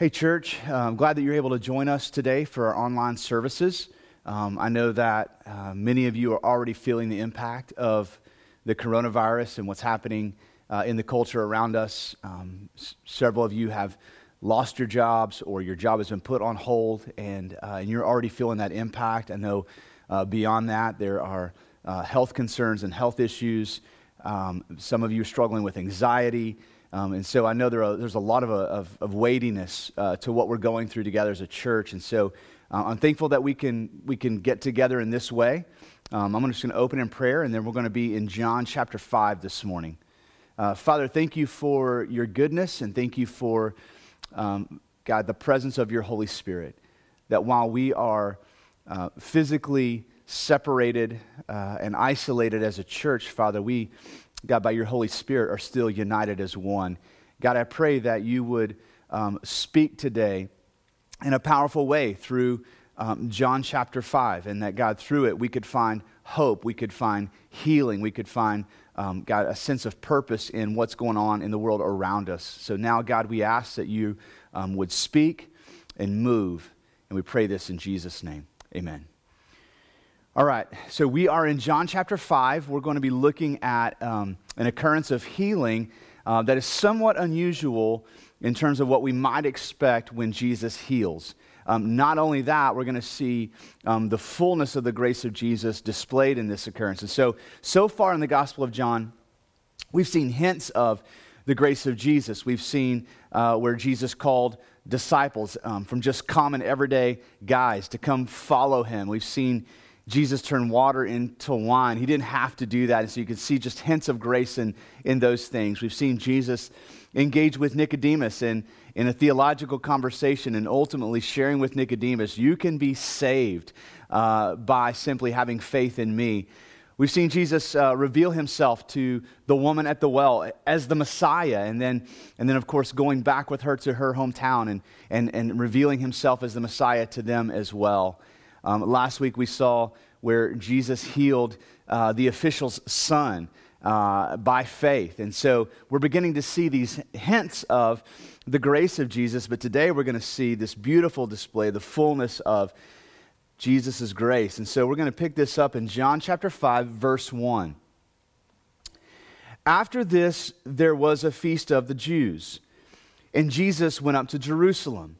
Hey, church, uh, I'm glad that you're able to join us today for our online services. Um, I know that uh, many of you are already feeling the impact of the coronavirus and what's happening uh, in the culture around us. Um, s- several of you have lost your jobs or your job has been put on hold, and, uh, and you're already feeling that impact. I know uh, beyond that, there are uh, health concerns and health issues. Um, some of you are struggling with anxiety. Um, and so I know there are, there's a lot of, of, of weightiness uh, to what we're going through together as a church. And so uh, I'm thankful that we can, we can get together in this way. Um, I'm just going to open in prayer, and then we're going to be in John chapter 5 this morning. Uh, Father, thank you for your goodness, and thank you for, um, God, the presence of your Holy Spirit. That while we are uh, physically separated uh, and isolated as a church, Father, we God, by your Holy Spirit, are still united as one. God, I pray that you would um, speak today in a powerful way through um, John chapter 5, and that, God, through it, we could find hope, we could find healing, we could find, um, God, a sense of purpose in what's going on in the world around us. So now, God, we ask that you um, would speak and move, and we pray this in Jesus' name. Amen. All right, so we are in John chapter 5. We're going to be looking at um, an occurrence of healing uh, that is somewhat unusual in terms of what we might expect when Jesus heals. Um, not only that, we're going to see um, the fullness of the grace of Jesus displayed in this occurrence. And so, so far in the Gospel of John, we've seen hints of the grace of Jesus. We've seen uh, where Jesus called disciples um, from just common everyday guys to come follow him. We've seen Jesus turned water into wine. He didn't have to do that. And so you can see just hints of grace in, in those things. We've seen Jesus engage with Nicodemus in, in a theological conversation and ultimately sharing with Nicodemus, you can be saved uh, by simply having faith in me. We've seen Jesus uh, reveal himself to the woman at the well as the Messiah, and then, and then of course, going back with her to her hometown and, and, and revealing himself as the Messiah to them as well. Um, last week we saw where Jesus healed uh, the official's son uh, by faith. And so we're beginning to see these hints of the grace of Jesus, but today we're going to see this beautiful display, the fullness of Jesus' grace. And so we're going to pick this up in John chapter 5, verse 1. After this, there was a feast of the Jews, and Jesus went up to Jerusalem.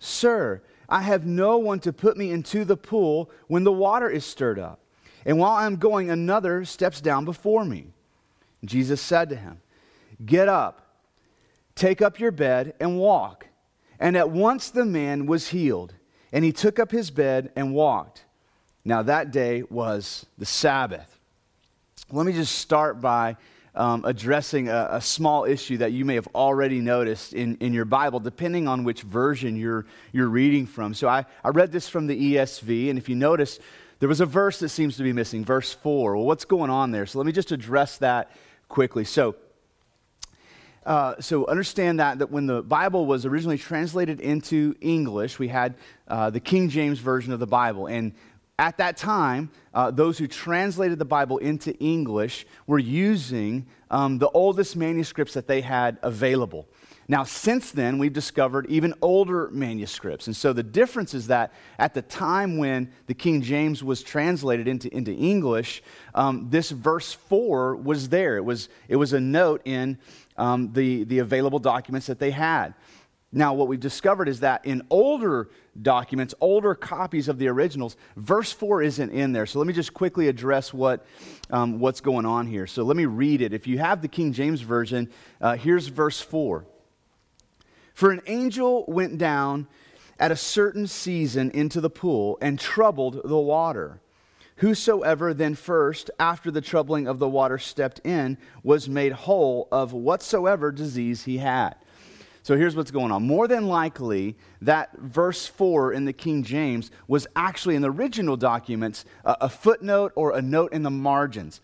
Sir, I have no one to put me into the pool when the water is stirred up. And while I'm going, another steps down before me. Jesus said to him, Get up, take up your bed, and walk. And at once the man was healed, and he took up his bed and walked. Now that day was the Sabbath. Let me just start by um, addressing a, a, small issue that you may have already noticed in, in your Bible, depending on which version you're, you're reading from. So I, I read this from the ESV, and if you notice, there was a verse that seems to be missing, verse 4. Well, what's going on there? So let me just address that quickly. So, uh, so understand that, that when the Bible was originally translated into English, we had uh, the King James Version of the Bible. And at that time, uh, those who translated the Bible into English were using um, the oldest manuscripts that they had available. Now, since then, we've discovered even older manuscripts. And so the difference is that at the time when the King James was translated into, into English, um, this verse 4 was there. It was, it was a note in um, the, the available documents that they had. Now, what we've discovered is that in older documents, older copies of the originals, verse 4 isn't in there. So let me just quickly address what, um, what's going on here. So let me read it. If you have the King James Version, uh, here's verse 4 For an angel went down at a certain season into the pool and troubled the water. Whosoever then first, after the troubling of the water, stepped in, was made whole of whatsoever disease he had. So here's what's going on. More than likely, that verse 4 in the King James was actually in the original documents a, a footnote or a note in the margins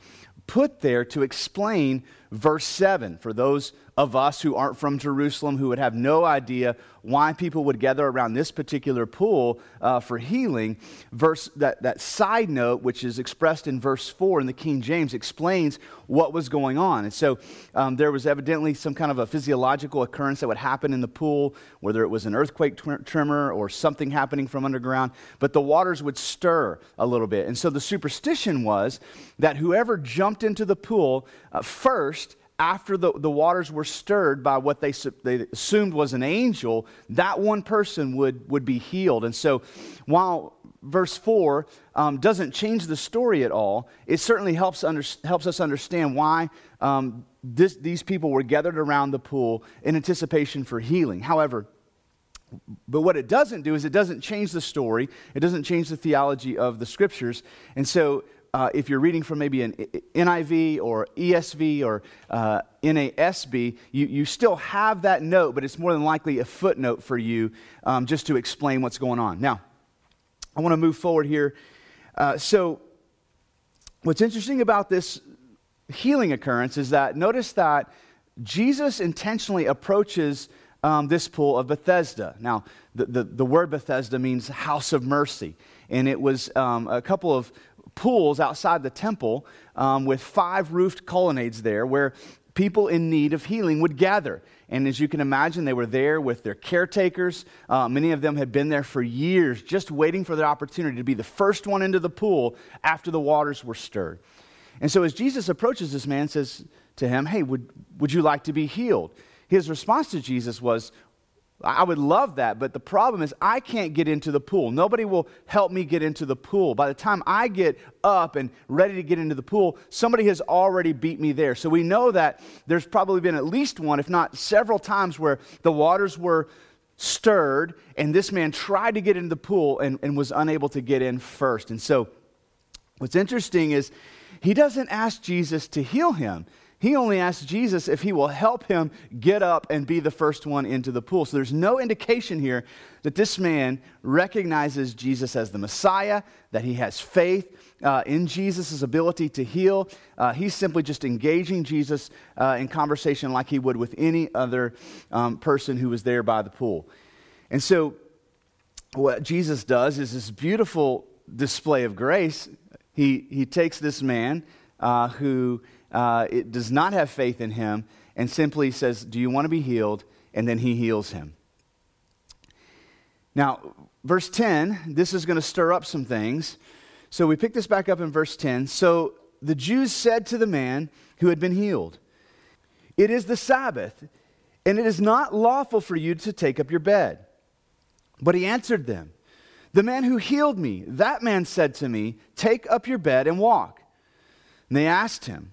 put there to explain verse 7 for those of us who aren't from Jerusalem, who would have no idea why people would gather around this particular pool uh, for healing. Verse that, that side note, which is expressed in verse 4 in the King James, explains what was going on. And so um, there was evidently some kind of a physiological occurrence that would happen in the pool, whether it was an earthquake tremor or something happening from underground, but the waters would stir a little bit. And so the superstition was that whoever jumped into the pool uh, first after the, the waters were stirred by what they, they assumed was an angel, that one person would, would be healed. And so, while verse 4 um, doesn't change the story at all, it certainly helps, under, helps us understand why um, this, these people were gathered around the pool in anticipation for healing. However, but what it doesn't do is it doesn't change the story. It doesn't change the theology of the scriptures. And so uh, if you're reading from maybe an NIV or ESV or uh, NASB, you, you still have that note, but it's more than likely a footnote for you um, just to explain what's going on. Now, I want to move forward here. Uh, so, what's interesting about this healing occurrence is that notice that Jesus intentionally approaches um, this pool of Bethesda. Now, the, the, the, word Bethesda means house of mercy. And it was um, a couple of pools outside the temple um, with five roofed colonnades there where people in need of healing would gather. And as you can imagine, they were there with their caretakers. Uh, many of them had been there for years, just waiting for their opportunity to be the first one into the pool after the waters were stirred. And so, as Jesus approaches this man, says to him, Hey, would, would you like to be healed? His response to Jesus was, I would love that, but the problem is I can't get into the pool. Nobody will help me get into the pool. By the time I get up and ready to get into the pool, somebody has already beat me there. So we know that there's probably been at least one, if not several times, where the waters were stirred and this man tried to get into the pool and, and was unable to get in first. And so what's interesting is he doesn't ask Jesus to heal him. He only asks Jesus if he will help him get up and be the first one into the pool. So there's no indication here that this man recognizes Jesus as the Messiah, that he has faith uh, in Jesus' ability to heal. Uh, he's simply just engaging Jesus uh, in conversation like he would with any other um, person who was there by the pool. And so what Jesus does is this beautiful display of grace. He, he takes this man uh, who uh, it does not have faith in him and simply says, Do you want to be healed? And then he heals him. Now, verse 10, this is going to stir up some things. So we pick this back up in verse 10. So the Jews said to the man who had been healed, It is the Sabbath, and it is not lawful for you to take up your bed. But he answered them, The man who healed me, that man said to me, Take up your bed and walk. And they asked him,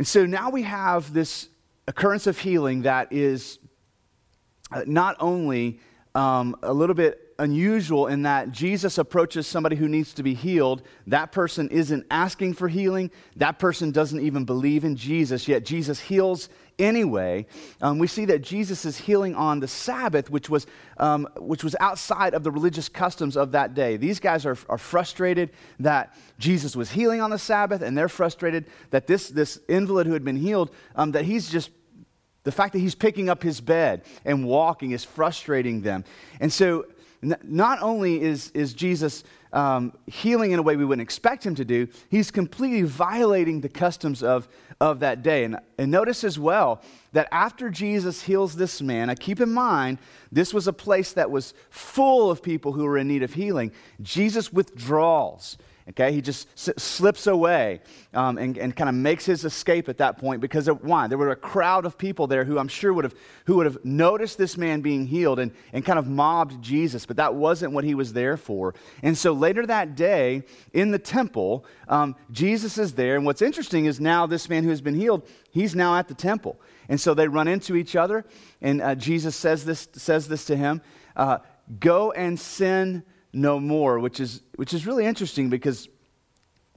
And so now we have this occurrence of healing that is uh, not only um, a little bit unusual in that Jesus approaches somebody who needs to be healed. That person isn't asking for healing. That person doesn't even believe in Jesus, yet Jesus heals anyway. Um, we see that Jesus is healing on the Sabbath, which was, um, which was outside of the religious customs of that day. These guys are, are frustrated that Jesus was healing on the Sabbath, and they're frustrated that this, this invalid who had been healed, um, that he's just the fact that he's picking up his bed and walking is frustrating them. And so not only is, is Jesus um, healing in a way we wouldn't expect him to do, he's completely violating the customs of, of that day. And, and notice as well that after Jesus heals this man, I keep in mind this was a place that was full of people who were in need of healing. Jesus withdraws Okay, he just slips away um, and, and kind of makes his escape at that point because of why? There were a crowd of people there who I'm sure would have, who would have noticed this man being healed and, and kind of mobbed Jesus, but that wasn't what he was there for. And so later that day in the temple, um, Jesus is there. And what's interesting is now this man who has been healed, he's now at the temple. And so they run into each other, and uh, Jesus says this, says this to him uh, Go and sin no more, which is, which is really interesting because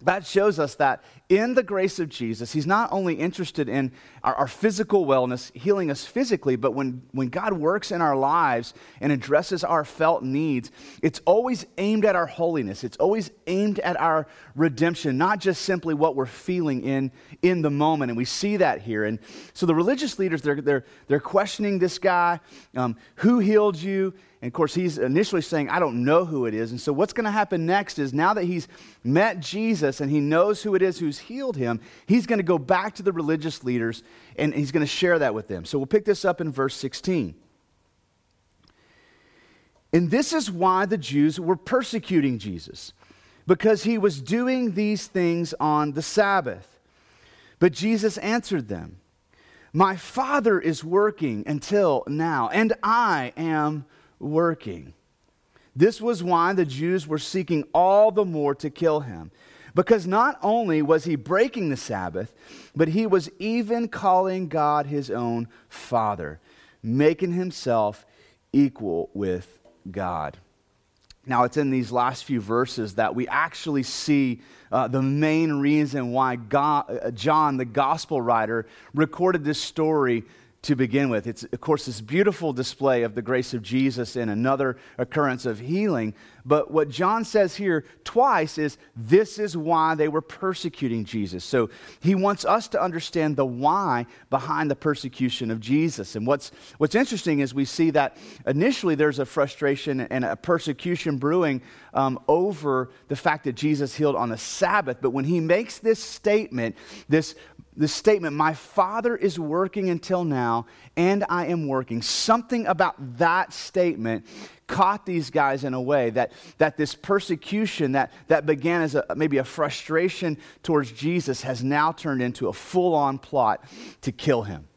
that shows us that in the grace of Jesus, He's not only interested in our, our, physical wellness, healing us physically, but when, when God works in our lives and addresses our felt needs, it's always aimed at our holiness. It's always aimed at our redemption, not just simply what we're feeling in, in the moment. And we see that here. And so the religious leaders, they're, they're, they're questioning this guy um, who healed you? And of course, he's initially saying, I don't know who it is. And so, what's going to happen next is now that he's met Jesus and he knows who it is who's healed him, he's going to go back to the religious leaders and he's going to share that with them. So, we'll pick this up in verse 16. And this is why the Jews were persecuting Jesus, because he was doing these things on the Sabbath. But Jesus answered them, My Father is working until now, and I am working. This was why the Jews were seeking all the more to kill him. Because not only was he breaking the Sabbath, but he was even calling God his own Father, making himself equal with God. Now, it's in these last few verses that we actually see uh, the main reason why God, uh, John, the gospel writer, recorded this story to begin with. It's, of course, this beautiful display of the grace of Jesus in another occurrence of healing. But what John says here twice is this is why they were persecuting Jesus. So he wants us to understand the why behind the persecution of Jesus. And what's, what's interesting is we see that initially there's a frustration and a persecution brewing um, over the fact that Jesus healed on the Sabbath. But when he makes this statement, this the statement, My Father is working until now, and I am working. Something about that statement caught these guys in a way that, that this persecution that, that began as a, maybe a frustration towards Jesus has now turned into a full on plot to kill him.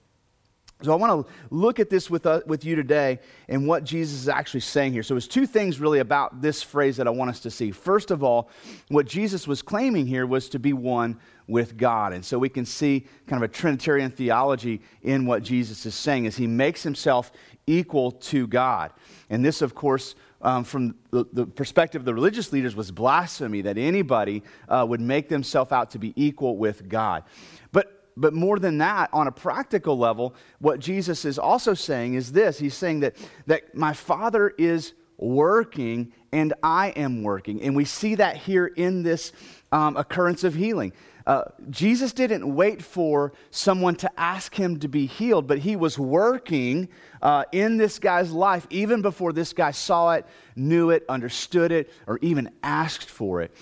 So I want to look at this with, uh, with you today and what Jesus is actually saying here. So there's two things really about this phrase that I want us to see. First of all, what Jesus was claiming here was to be one with God. And so we can see kind of a Trinitarian theology in what Jesus is saying as he makes himself equal to God. And this, of course, um, from the, the, perspective of the religious leaders, was blasphemy that anybody uh, would make themselves out to be equal with God. But but more than that, on a practical level, what Jesus is also saying is this He's saying that, that my Father is working and I am working. And we see that here in this um, occurrence of healing. Uh, Jesus didn't wait for someone to ask him to be healed, but he was working uh, in this guy's life even before this guy saw it, knew it, understood it, or even asked for it,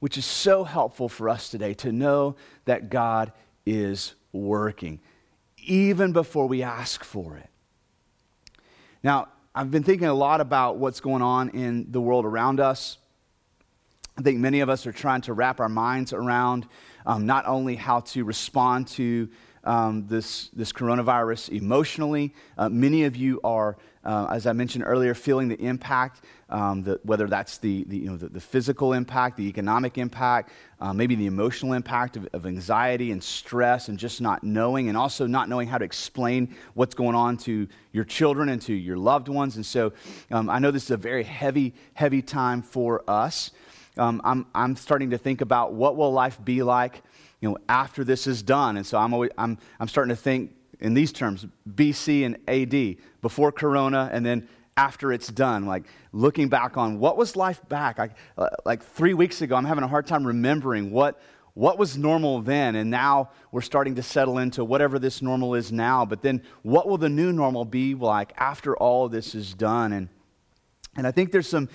which is so helpful for us today to know that God is working, even before we ask for it. Now, I've been thinking a lot about what's going on in the world around us. I think many of us are trying to wrap our minds around um, not only how to respond to um, this, this coronavirus emotionally. Uh, many of you are, uh, as I mentioned earlier, feeling the impact, um, the, whether that's the, the, you know, the, the, physical impact, the economic impact, uh, maybe the emotional impact of, of, anxiety and stress and just not knowing, and also not knowing how to explain what's going on to your children and to your loved ones. And so um, I know this is a very heavy, heavy time for us. Um, I'm, I'm starting to think about what will life be like you know, after this is done. And so I'm, always, I'm, I'm starting to think in these terms BC and AD, before Corona, and then after it's done. Like looking back on what was life back? Uh, like three weeks ago, I'm having a hard time remembering what, what was normal then, and now we're starting to settle into whatever this normal is now. But then what will the new normal be like after all this is done? And, and I think there's some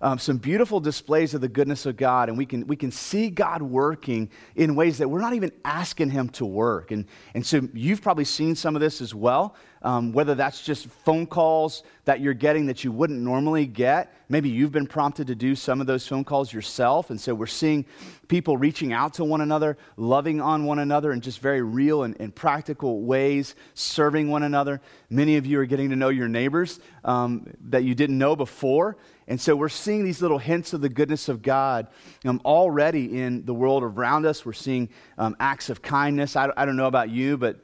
um, some beautiful displays of the goodness of God, and we can, we can see God working in ways that we're not even asking Him to work. And, and so you've probably seen some of this as well, um, whether that's just phone calls that you're getting that you wouldn't normally get. Maybe you've been prompted to do some of those phone calls yourself. And so we're seeing people reaching out to one another, loving on one another in just very real and, and practical ways, serving one another. Many of you are getting to know your neighbors um, that you didn't know before. And so we're seeing these little hints of the goodness of God um, already in the world around us. We're seeing um, acts of kindness. I, I don't know about you, but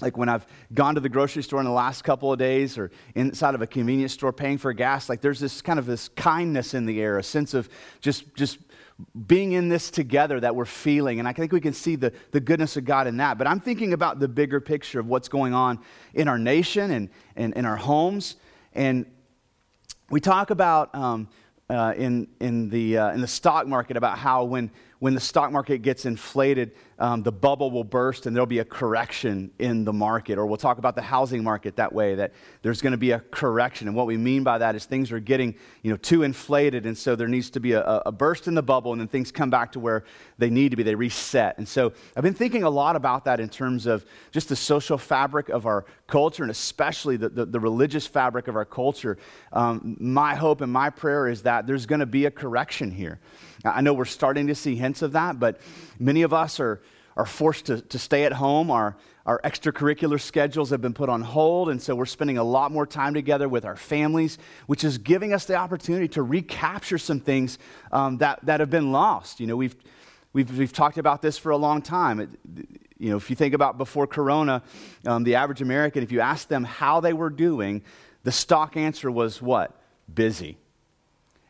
like when I've gone to the grocery store in the last couple of days or inside of a convenience store paying for gas, like there's this kind of this kindness in the air, a sense of just, just being in this together that we're feeling. And I think we can see the, the goodness of God in that. But I'm thinking about the bigger picture of what's going on in our nation and, and in our homes. And we talk about um, uh, in, in, the, uh, in the stock market about how when, when the stock market gets inflated, um, the bubble will burst and there'll be a correction in the market. Or we'll talk about the housing market that way, that there's going to be a correction. And what we mean by that is things are getting you know, too inflated, and so there needs to be a, a burst in the bubble, and then things come back to where they need to be. They reset. And so I've been thinking a lot about that in terms of just the social fabric of our culture, and especially the, the, the religious fabric of our culture. Um, my hope and my prayer is that there's going to be a correction here. I know we're starting to see hints of that, but many of us are, are forced to, to stay at home. Our, our extracurricular schedules have been put on hold, and so we're spending a lot more time together with our families, which is giving us the opportunity to recapture some things um, that, that have been lost. You know, we've, we've, we've talked about this for a long time. It, you know, if you think about before Corona, um, the average American, if you ask them how they were doing, the stock answer was what? Busy.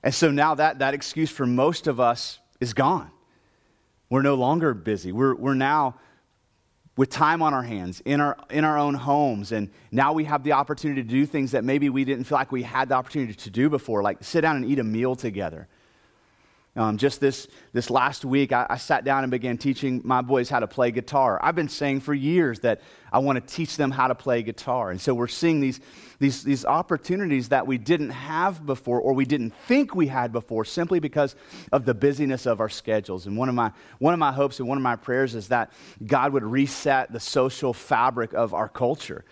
And so now that, that excuse for most of us is gone. We're no longer busy. We're, we're now with time on our hands, in our, in our own homes. And now we have the opportunity to do things that maybe we didn't feel like we had the opportunity to do before, like sit down and eat a meal together. Um, just this, this last week, I, I, sat down and began teaching my boys how to play guitar. I've been saying for years that I want to teach them how to play guitar. And so we're seeing these, these, these opportunities that we didn't have before or we didn't think we had before simply because of the busyness of our schedules. And one of my, one of my hopes and one of my prayers is that God would reset the social fabric of our culture.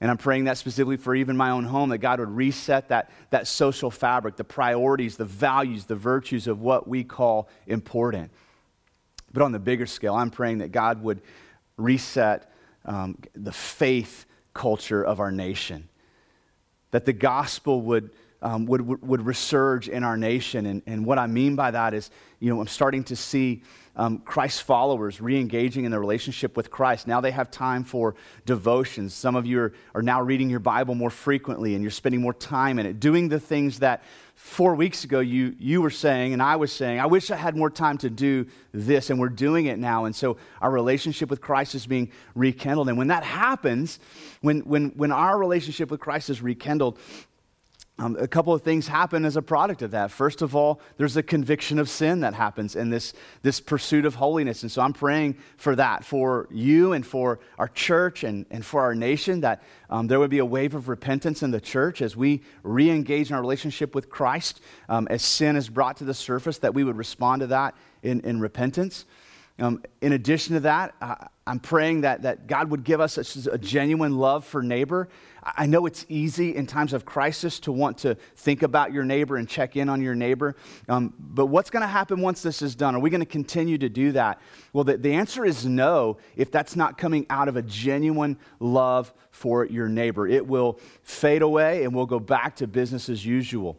And I'm praying that specifically for even my own home, that God would reset that, that social fabric, the priorities, the values, the virtues of what we call important. But on the bigger scale, I'm praying that God would reset um, the faith culture of our nation, that the gospel would um, would, would resurge in our nation. And, and what I mean by that is, you know, I'm starting to see um, Christ followers re engaging in their relationship with Christ. Now they have time for devotions. Some of you are, are now reading your Bible more frequently and you're spending more time in it, doing the things that four weeks ago you, you were saying and I was saying, I wish I had more time to do this, and we're doing it now. And so our relationship with Christ is being rekindled. And when that happens, when, when, when our relationship with Christ is rekindled, um, a couple of things happen as a product of that. First of all, there's a conviction of sin that happens in this, this pursuit of holiness. And so I'm praying for that, for you and for our church and, and for our nation, that um, there would be a wave of repentance in the church as we re engage in our relationship with Christ. Um, as sin is brought to the surface, that we would respond to that in, in repentance. Um, in addition to that, uh, I'm praying that, that God would give us a, a, genuine love for neighbor. I know it's easy in times of crisis to want to think about your neighbor and check in on your neighbor. Um, but what's going to happen once this is done? Are we going to continue to do that? Well, the, the answer is no if that's not coming out of a genuine love for your neighbor. It will fade away and we'll go back to business as usual.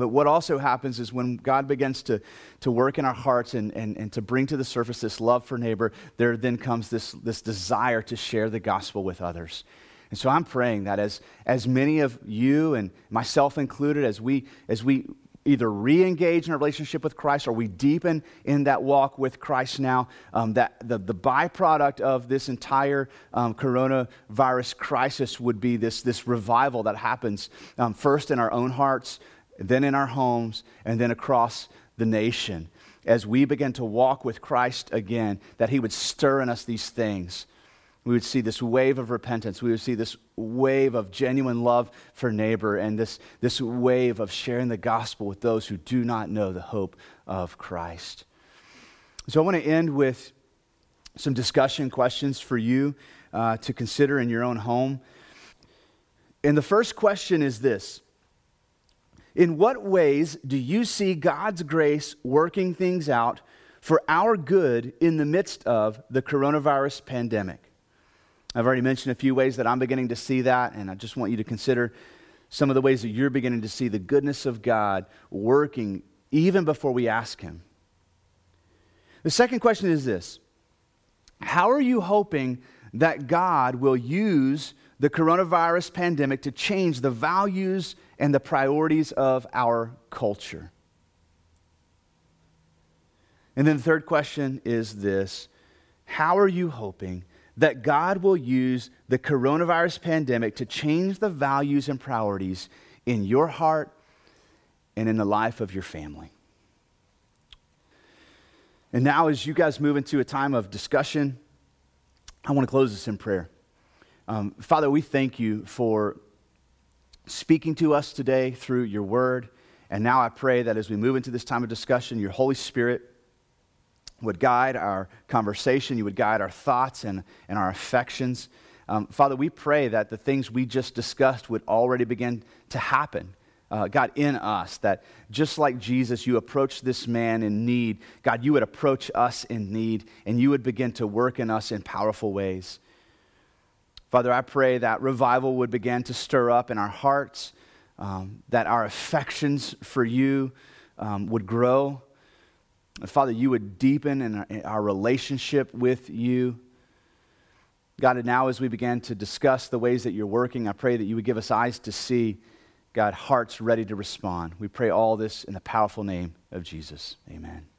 But what also happens is when God begins to, to work in our hearts and, and, and to bring to the surface this love for neighbor, there then comes this, this desire to share the gospel with others. And so I'm praying that as, as many of you and myself included, as we, as we either re engage in our relationship with Christ or we deepen in that walk with Christ now, um, that the, the byproduct of this entire um, coronavirus crisis would be this, this revival that happens um, first in our own hearts then in our homes, and then across the nation as we begin to walk with Christ again, that He would stir in us these things We would see this wave of repentance. We would see this wave of genuine love for neighbor and this, this wave of sharing the gospel with those who do not know the hope of Christ. So I want to end with some discussion questions for you uh, to consider in your own home. And the first question is this In what ways do you see God's grace working things out for our good in the midst of the coronavirus pandemic? I've already mentioned a few ways that I'm beginning to see that, and I just want you to consider some of the ways that you're beginning to see the goodness of God working even before we ask Him. The second question is this How are you hoping that God will use the coronavirus pandemic to change the values and the priorities of our culture? And then the third question is this How are you hoping that God will use the coronavirus pandemic to change the values and priorities in your heart and in the life of your family? And now, as you guys move into a time of discussion, I want to close this in prayer. Um, Father, we thank you for speaking to us today through your word. And now I pray that as we move into this time of discussion, your Holy Spirit would guide our conversation, you would guide our thoughts and, and our affections. Um, Father, we pray that the things we just discussed would already begin to happen uh, God, in us, that just like Jesus, you approached this man in need, God, you would approach us in need and you would begin to work in us in powerful ways. Father, I pray that revival would begin to stir up in our hearts, um, that our affections for you um, would grow. Father, you would deepen in our, in our relationship with you. God, and now as we begin to discuss the ways that you're working, I pray that you would give us eyes to see God, hearts ready to respond. We pray all this in the powerful name of Jesus. Amen.